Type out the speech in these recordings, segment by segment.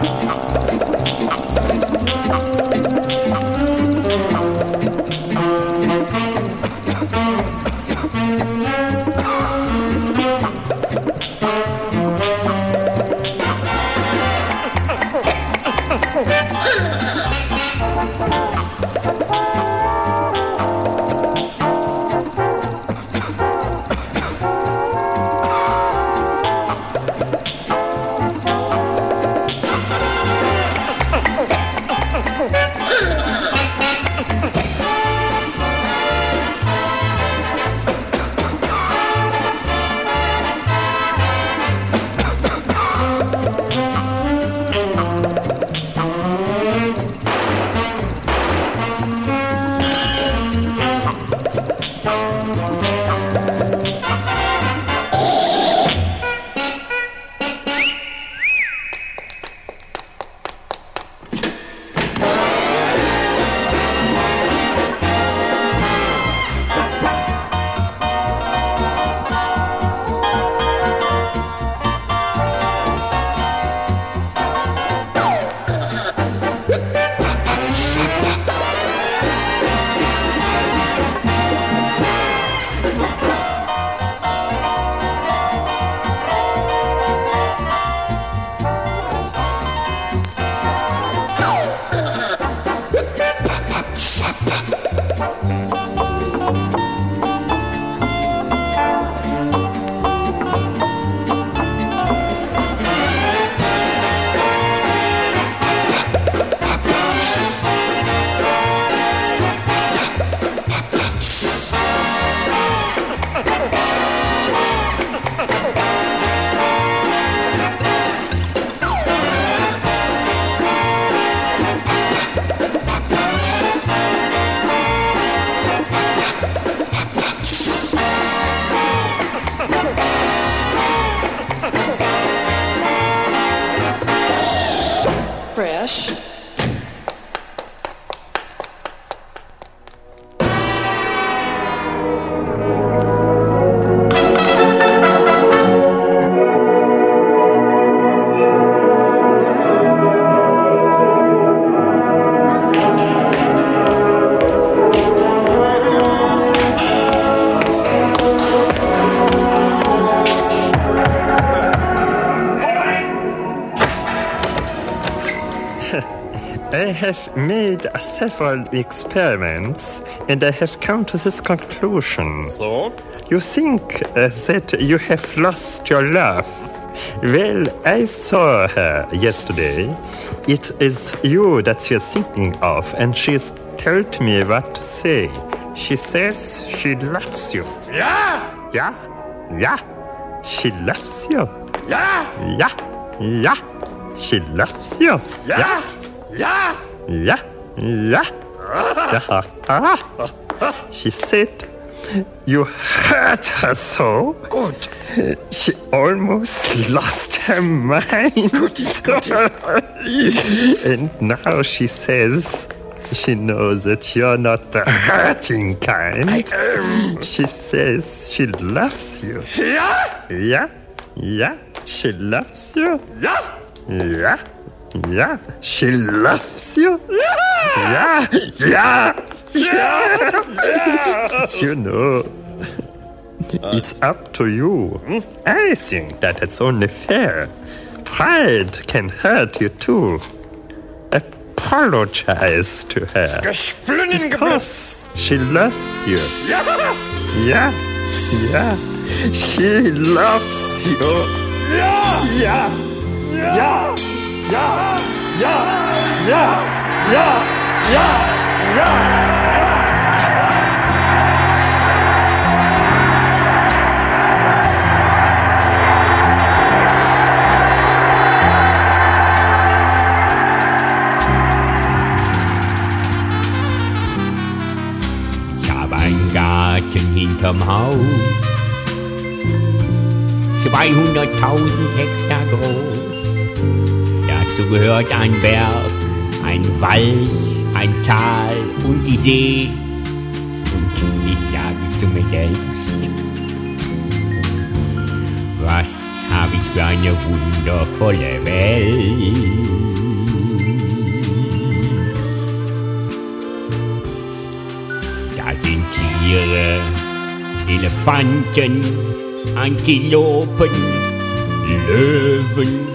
Thank you. I have made several experiments and I have come to this conclusion. So? You think uh, that you have lost your love? Well, I saw her yesterday. It is you that you're thinking of, and she's told me what to say. She says she loves you. Yeah! Yeah? Yeah? She loves you. Yeah! Yeah? Yeah? She loves you. Yeah! Ja! Yeah, yeah, yeah. Ah. She said you hurt her so. Good. She almost lost her mind. and now she says she knows that you're not the hurting kind. I am. She says she loves you. Yeah? Yeah, yeah, she loves you. Yeah? Yeah, yeah, she loves you. Yeah, yeah, yeah. yeah. You know, it's up to you. I think that it's only fair. Pride can hurt you too. Apologize to her. Because she loves you. Yeah, yeah, she loves you. Ja! Yeah, Ja! Ja! Ja! Ja! Ja! Ja! Ich habe einen Garten hinterm Haus, 200.000 Hektar groß. Gehört ein Berg, ein Wald, ein Tal und die See. Und ich sage zu mir selbst, was habe ich für eine wundervolle Welt. Da sind Tiere, Elefanten, Antilopen, Löwen,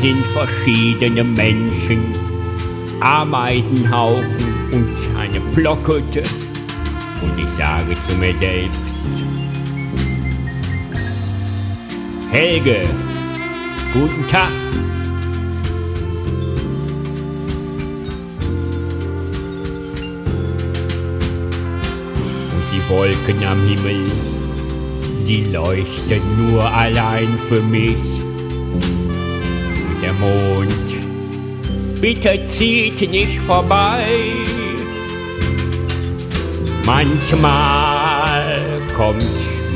sind verschiedene Menschen, Ameisenhaufen und eine Blockhütte. Und ich sage zu mir selbst, Helge, guten Tag. Und die Wolken am Himmel, sie leuchten nur allein für mich. Der Mond, bitte zieht nicht vorbei. Manchmal kommt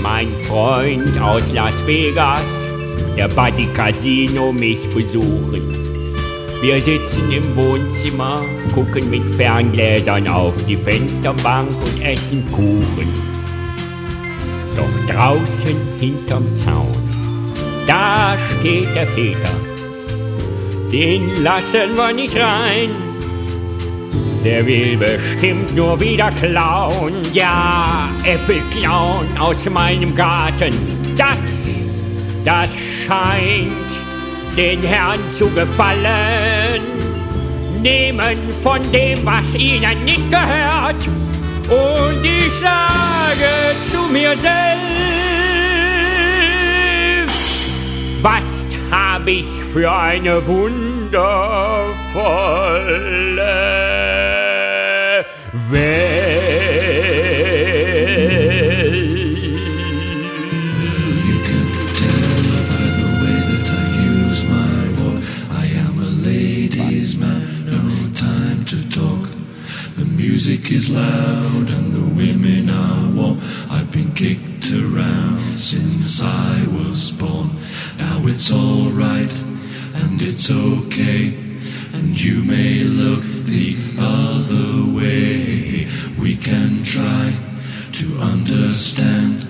mein Freund aus Las Vegas, der Buddy Casino, mich besuchen. Wir sitzen im Wohnzimmer, gucken mit Ferngläsern auf die Fensterbank und essen Kuchen. Doch draußen hinterm Zaun, da steht der Peter. Den lassen wir nicht rein. Der will bestimmt nur wieder klauen. Ja, Äpfel klauen aus meinem Garten. Das, das scheint den Herrn zu gefallen. Nehmen von dem, was ihnen nicht gehört. Und ich sage zu mir selbst, was habe ich für eine wundervolle Welt. You can tell by the way that I use my walk. I am a ladies' man, no time to talk. The music is loud and the women are warm. I've been kicked around since I was born. Now it's alright it's okay. And you may look the other way. We can try to understand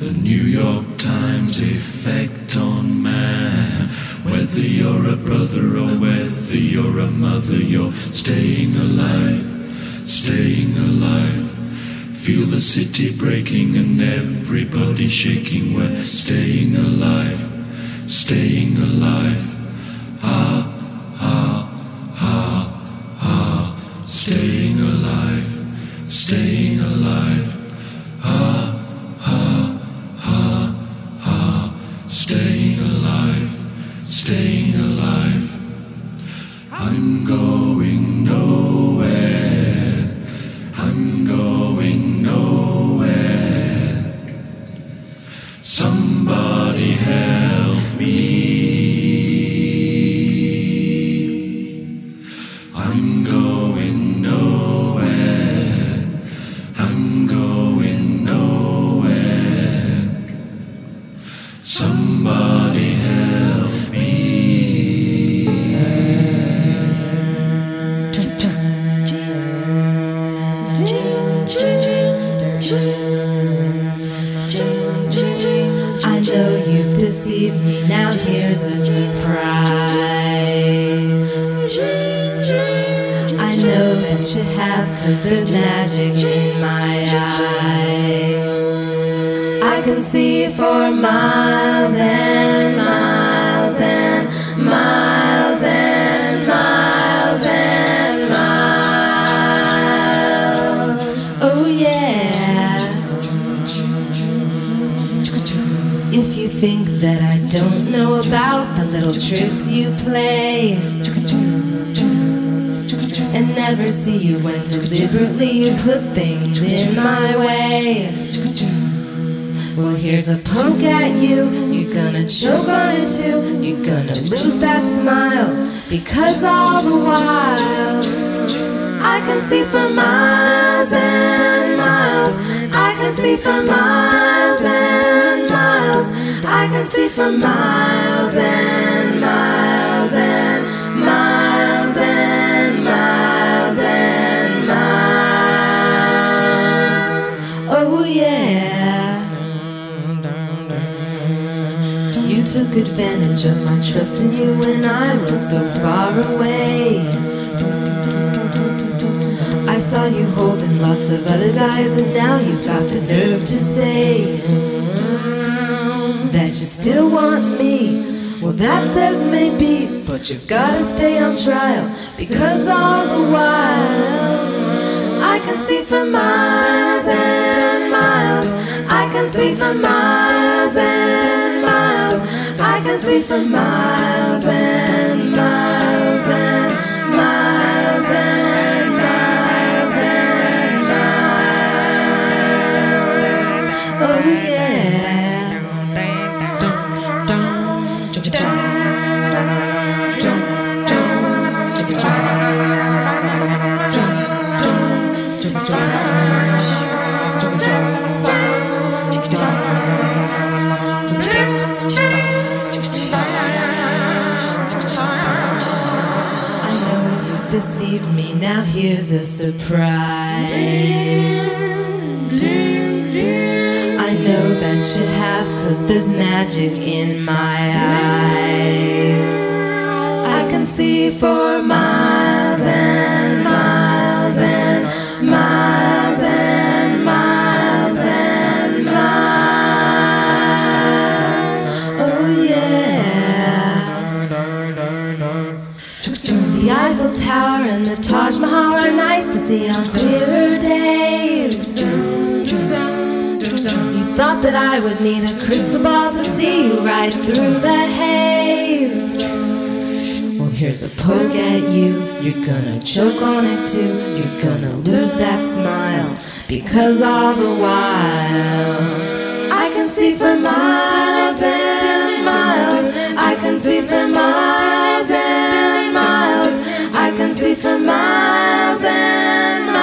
the New York Times effect on man. Whether you're a brother or whether you're a mother, you're staying alive, staying alive. Feel the city breaking and everybody shaking. We're staying alive, staying alive. Ah, ah, ah. Staying alive, staying don't know about the little tricks you play and never see you when deliberately you put things in my way. Well, here's a poke at you. You're gonna choke on it too. You're gonna lose that smile because all the while I can see for miles and miles. I can see for miles and miles. I can see for miles and miles and miles and miles and miles. Oh yeah. You took advantage of my trust in you when I was so far away. I saw you holding lots of other guys, and now you've got the nerve to say you still want me. Well, that says maybe, but you've gotta stay on trial because all the while I can see for miles and miles. I can see for miles and miles. I can see for miles and miles and miles and miles a surprise. I know that you have, cause there's magic in my eyes. Thought that I would need a crystal ball to see you right through the haze. Well, here's a poke at you. You're gonna choke on it too. You're gonna lose that smile because all the while I can see for miles and miles. I can see for miles and miles. I can see for miles and miles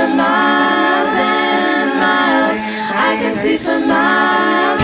for miles and miles. I can see for miles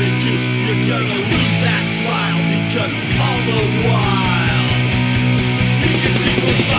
You're gonna lose that smile because all the while we can see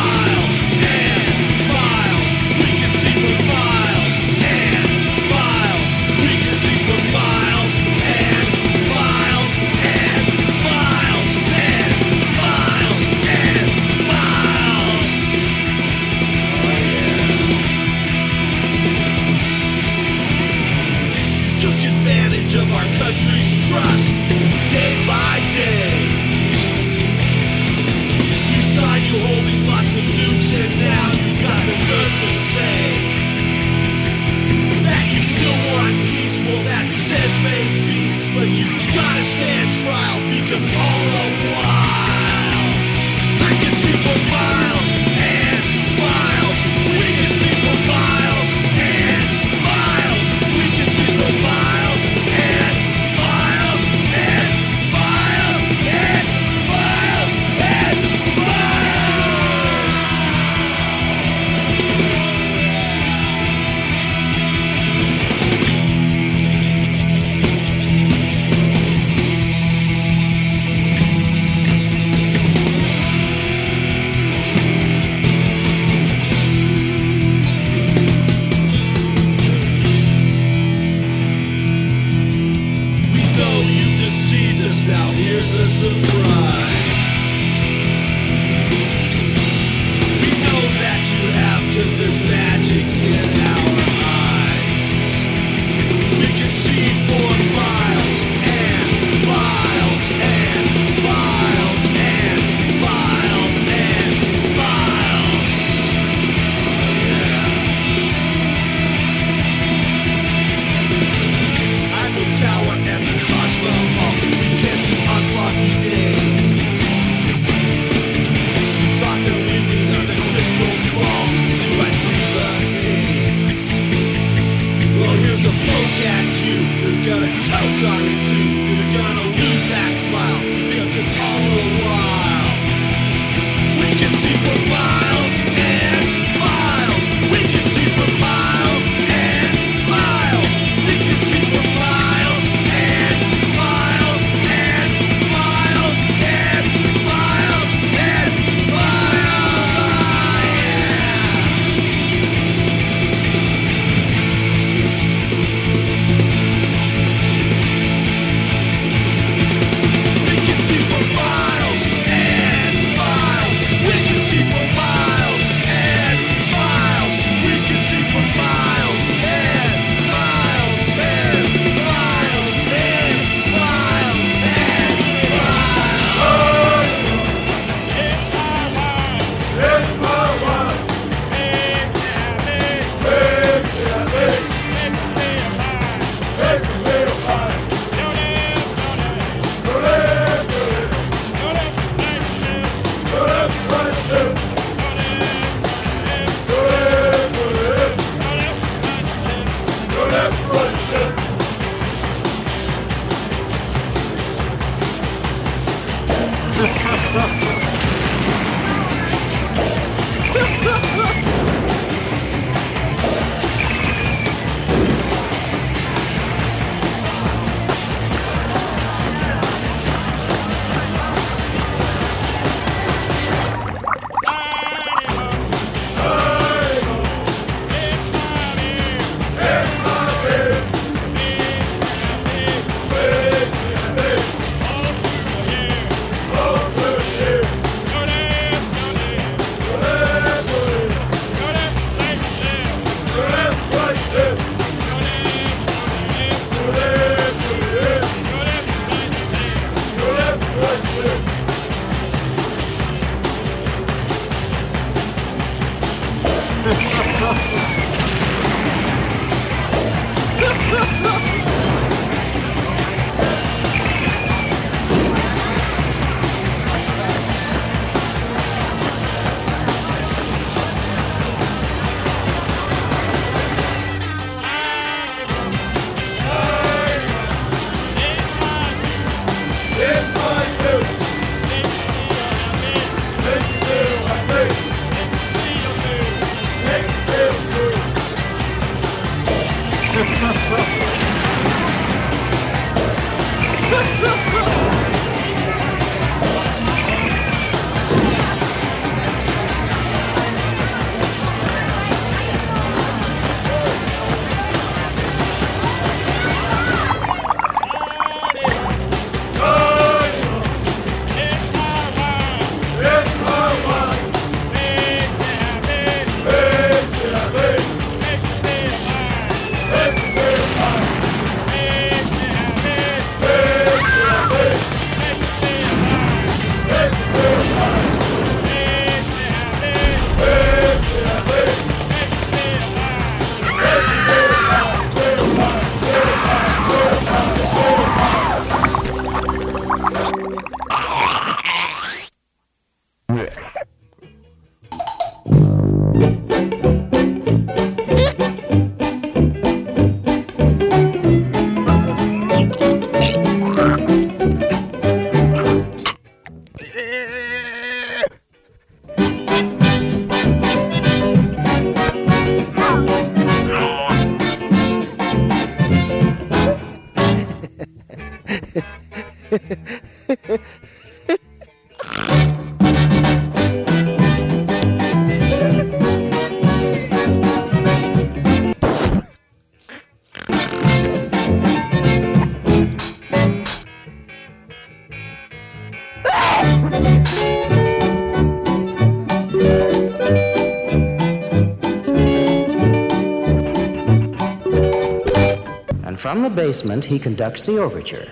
From the basement, he conducts the overture.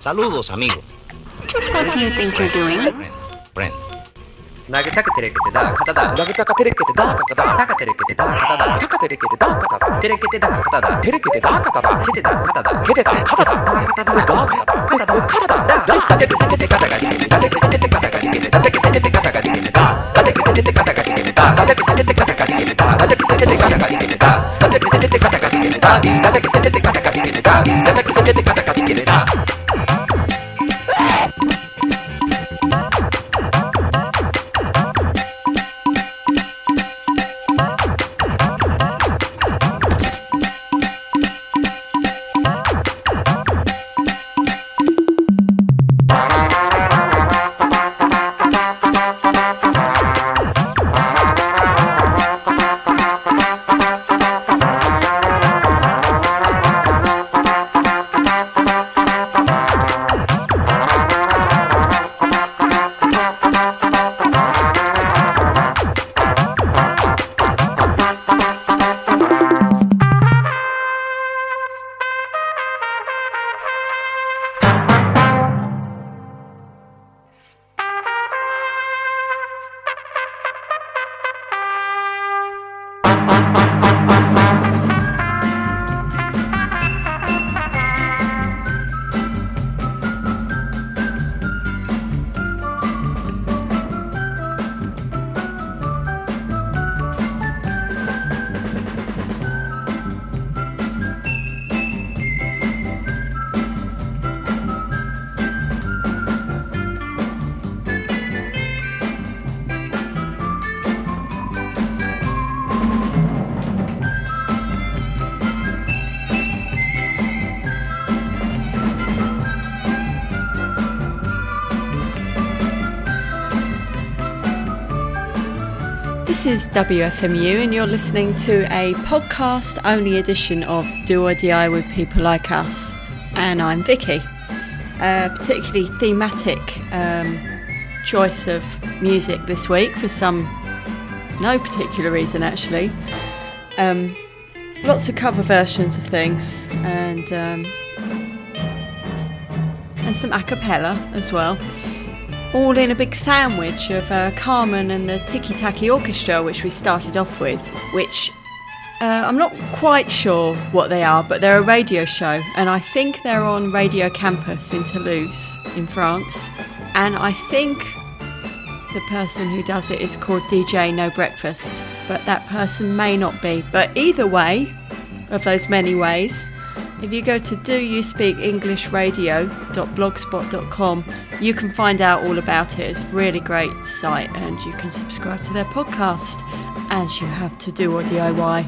Saludos, amigo. Just what do you think you're doing? Brent. 投げたくてれけてだ。かただ。投げたかてれけてだ。かただ。たかてれけてだ。かただ。たかてれけてだ。かただ。てれけてだ。かただ。てれけてだ。かただ。けてだ。かただ。けてだ。かただ。だ。かただ。だ。かただ。かただ。かただ。だ。だ。ててててかたがりけてだ。ててててかたがりけてだ。ててててかたがりけてだ。だ。ててててかたがりけてだ。だ。てててかたがりけてだ。だ。てててかたがりけてだ。だ。てててかたがりけてだ。だ。てててかたがりけてだ。だ。てててかたがりけてだ This is WFMU, and you're listening to a podcast only edition of Do or DIY with people like us. And I'm Vicky. A particularly thematic um, choice of music this week for some no particular reason, actually. Um, lots of cover versions of things, and um, and some a cappella as well all in a big sandwich of uh, Carmen and the Ticky Tacky Orchestra, which we started off with, which uh, I'm not quite sure what they are, but they're a radio show, and I think they're on Radio Campus in Toulouse, in France. And I think the person who does it is called DJ No Breakfast, but that person may not be. But either way, of those many ways, if you go to doyouspeakenglishradio.blogspot.com, you can find out all about it. It's a really great site, and you can subscribe to their podcast as you have to do or DIY.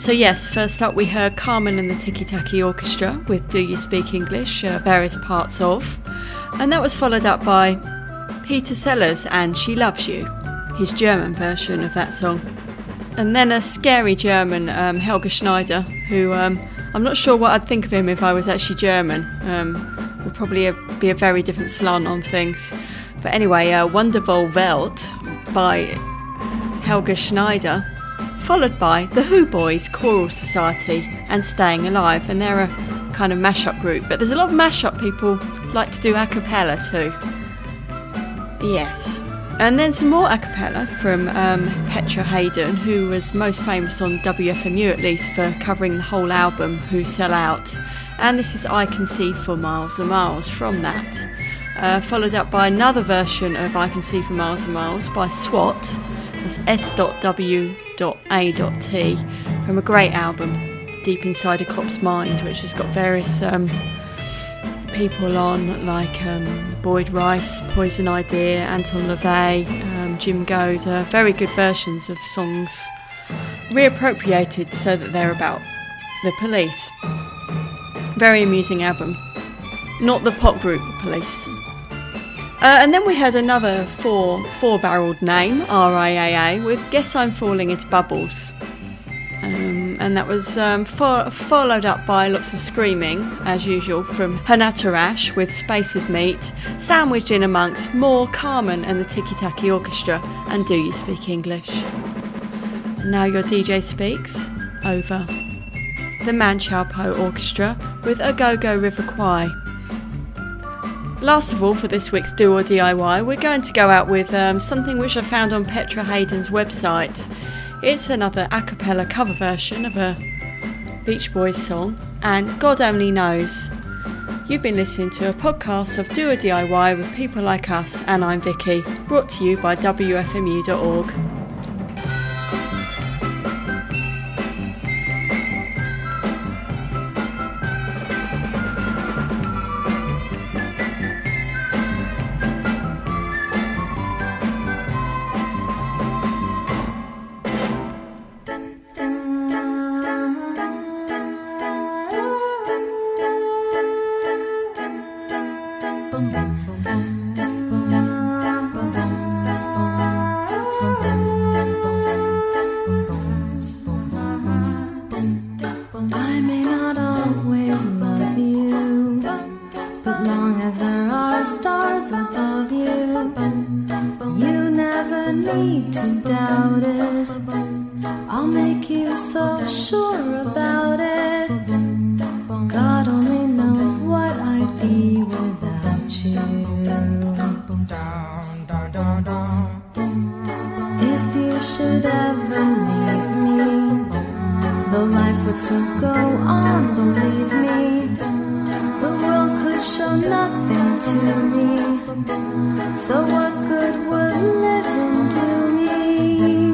So, yes, first up we heard Carmen and the Ticky Tacky Orchestra with Do You Speak English, uh, various parts of, and that was followed up by Peter Sellers and She Loves You, his German version of that song. And then a scary German, um, Helge Schneider, who um, I'm not sure what I'd think of him if I was actually German. Um, would probably be a very different slant on things. But anyway, uh, Wonderful Welt by Helge Schneider, followed by the Who Boys Choral Society and Staying Alive, and they're a kind of mashup group. But there's a lot of mashup people like to do a cappella too. Yes. And then some more a cappella from um, Petra Haden, who was most famous on WFMU at least for covering the whole album Who Sell Out. And this is I Can See for Miles and Miles from that. Uh, followed up by another version of I Can See for Miles and Miles by SWAT. That's S.W.A.T. from a great album, Deep Inside a Cop's Mind, which has got various um, people on like um, Boyd Rice, Poison Idea, Anton LaVey, um, Jim Goder. Very good versions of songs reappropriated so that they're about the police. Very amusing album. Not the pop group Police. Uh, and then we had another four four barreled name, RIAA, with Guess I'm Falling Into Bubbles. Um, and that was um, fo- followed up by lots of screaming, as usual, from Hanatarash with Space Is Meat, sandwiched in amongst more Carmen and the Ticky Tacky Orchestra, and Do You Speak English? Now your DJ speaks, over. The Man Chau Po Orchestra with A Go Go River Kwai. Last of all, for this week's Do or DIY, we're going to go out with um, something which I found on Petra Haden's website. It's another a cappella cover version of a Beach Boys song, and God only knows. You've been listening to a podcast of Do or DIY with people like us, and I'm Vicky, brought to you by WFMU.org. ever leave me, though life would still go on, believe me. The world could show nothing to me. So what good would living do me?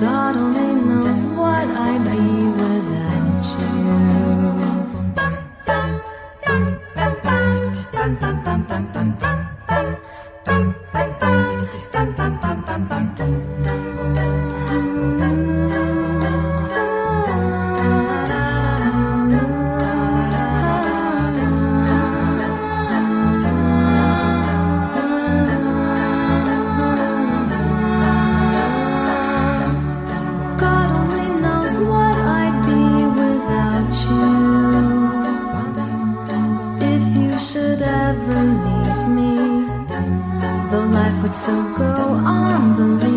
God only knows what I'd be should ever leave me, though life would still go on, believe